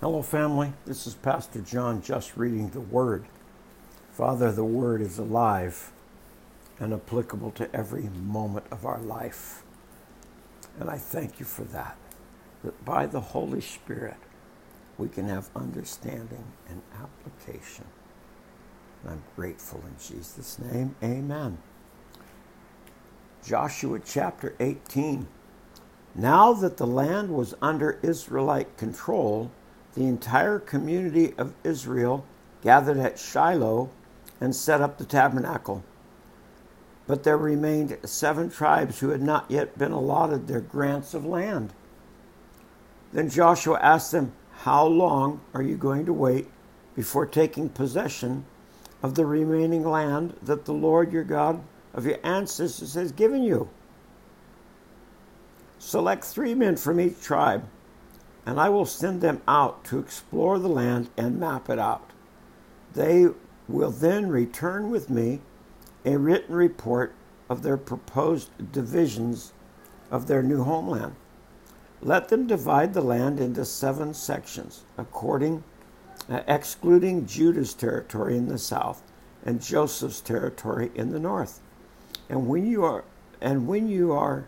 Hello, family. This is Pastor John just reading the Word. Father, the Word is alive and applicable to every moment of our life. And I thank you for that. That by the Holy Spirit, we can have understanding and application. And I'm grateful in Jesus' name. Amen. Joshua chapter 18. Now that the land was under Israelite control, the entire community of Israel gathered at Shiloh and set up the tabernacle. But there remained seven tribes who had not yet been allotted their grants of land. Then Joshua asked them, How long are you going to wait before taking possession of the remaining land that the Lord your God of your ancestors has given you? Select three men from each tribe, and I will send them out to explore the land and map it out. They will then return with me a written report of their proposed divisions of their new homeland. Let them divide the land into seven sections, according, uh, excluding Judah's territory in the south and Joseph's territory in the north. And when you are, and when you are,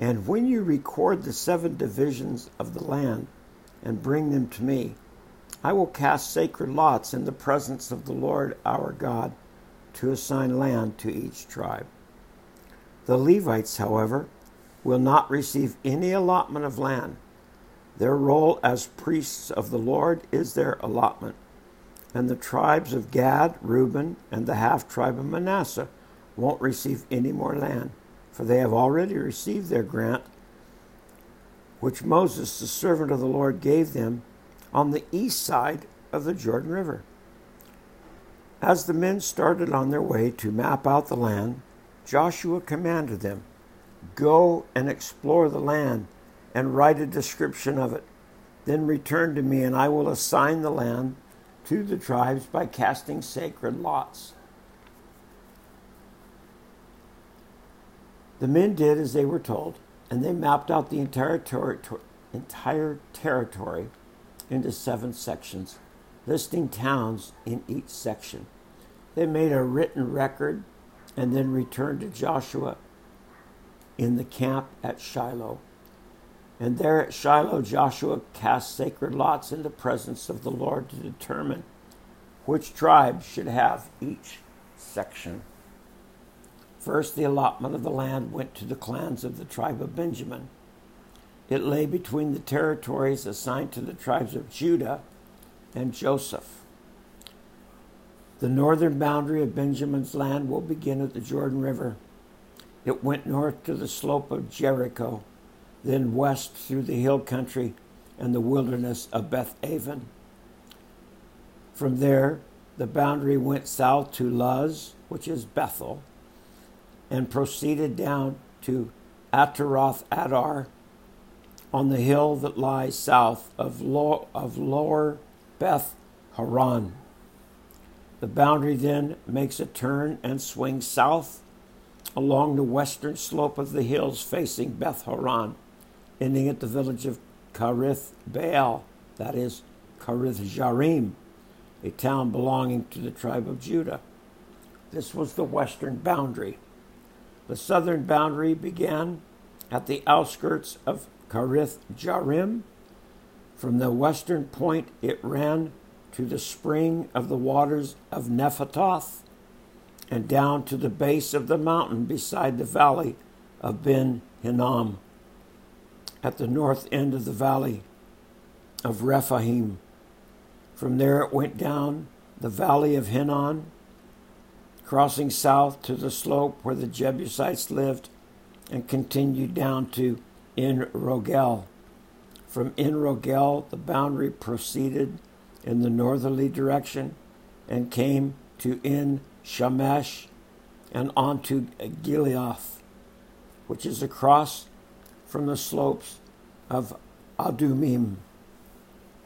and when you record the seven divisions of the land and bring them to me, I will cast sacred lots in the presence of the Lord our God to assign land to each tribe. The Levites, however, will not receive any allotment of land. Their role as priests of the Lord is their allotment. And the tribes of Gad, Reuben, and the half tribe of Manasseh won't receive any more land, for they have already received their grant, which Moses, the servant of the Lord, gave them on the east side of the Jordan River. As the men started on their way to map out the land, Joshua commanded them Go and explore the land and write a description of it. Then return to me, and I will assign the land to the tribes by casting sacred lots. The men did as they were told, and they mapped out the entire, ter- entire territory into seven sections, listing towns in each section. They made a written record and then returned to Joshua in the camp at Shiloh. And there at Shiloh, Joshua cast sacred lots in the presence of the Lord to determine which tribe should have each section. First, the allotment of the land went to the clans of the tribe of Benjamin. It lay between the territories assigned to the tribes of Judah and Joseph. The northern boundary of Benjamin's land will begin at the Jordan River. It went north to the slope of Jericho, then west through the hill country and the wilderness of Beth Aven. From there, the boundary went south to Luz, which is Bethel, and proceeded down to Ataroth Adar on the hill that lies south of, Lo- of lower Beth Horon. The boundary then makes a turn and swings south along the western slope of the hills facing Beth Horon, ending at the village of Kiriath Baal, that is, Kiriath Jearim, a town belonging to the tribe of Judah. This was the western boundary. The southern boundary began at the outskirts of Kiriath Jearim. From the western point, it ran to the spring of the waters of Nephatoth and down to the base of the mountain beside the valley of Ben Hinnom at the north end of the valley of Rephaim. From there it went down the valley of Hinnom, crossing south to the slope where the Jebusites lived, and continued down to En Rogel. From En Rogel, the boundary proceeded in the northerly direction and came to En Shemesh and on to Gileath, which is across from the slopes of Adumim.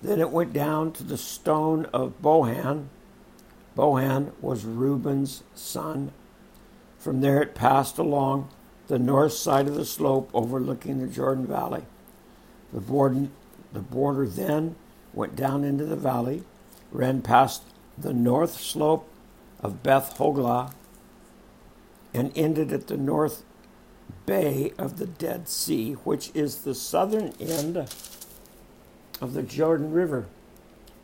Then it went down to the stone of Bohan. Bohan was Reuben's son. From there it passed along the north side of the slope overlooking the Jordan Valley. The border, the border then went down into the valley, ran past the north slope of Beth Hoglah, and ended at the north bay of the Dead Sea, which is the southern end of the Jordan River.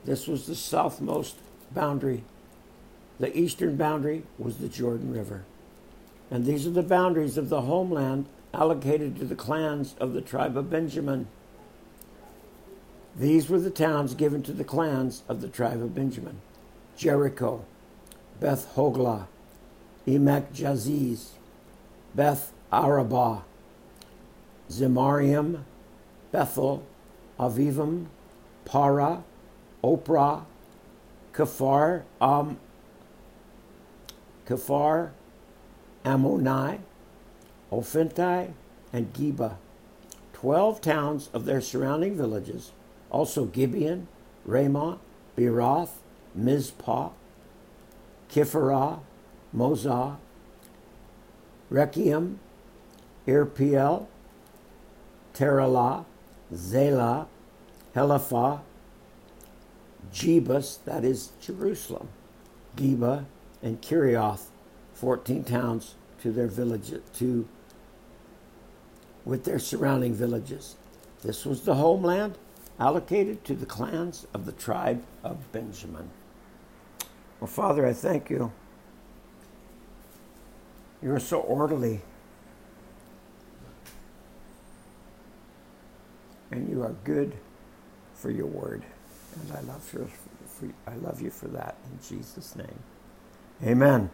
This was the southmost boundary. The eastern boundary was the Jordan River. And these are the boundaries of the homeland allocated to the clans of the tribe of Benjamin. These were the towns given to the clans of the tribe of Benjamin Jericho, Beth Hoglah, Emek Jaziz, Beth Arabah, Zemaraim, Bethel, Avivim, Parah, Ophrah, Kafar, um, Kafar, Ammoni, Ophintai, and Geba, twelve towns of their surrounding villages, also Gibeon, Ramah, Beeroth, Mizpah, Kephirah, Mozah, Rechaim, Irpeel, Taralah, Zelah, Helaphah, Jebus, that is Jerusalem, Geba, and Kerioth, 14 towns to their villages, to with their surrounding villages. This was the homeland allocated to the clans of the tribe of Benjamin. Well, Father, I thank you. You are so orderly. And you are good for your word. And I love, you. I love you for that in Jesus' name. Amen.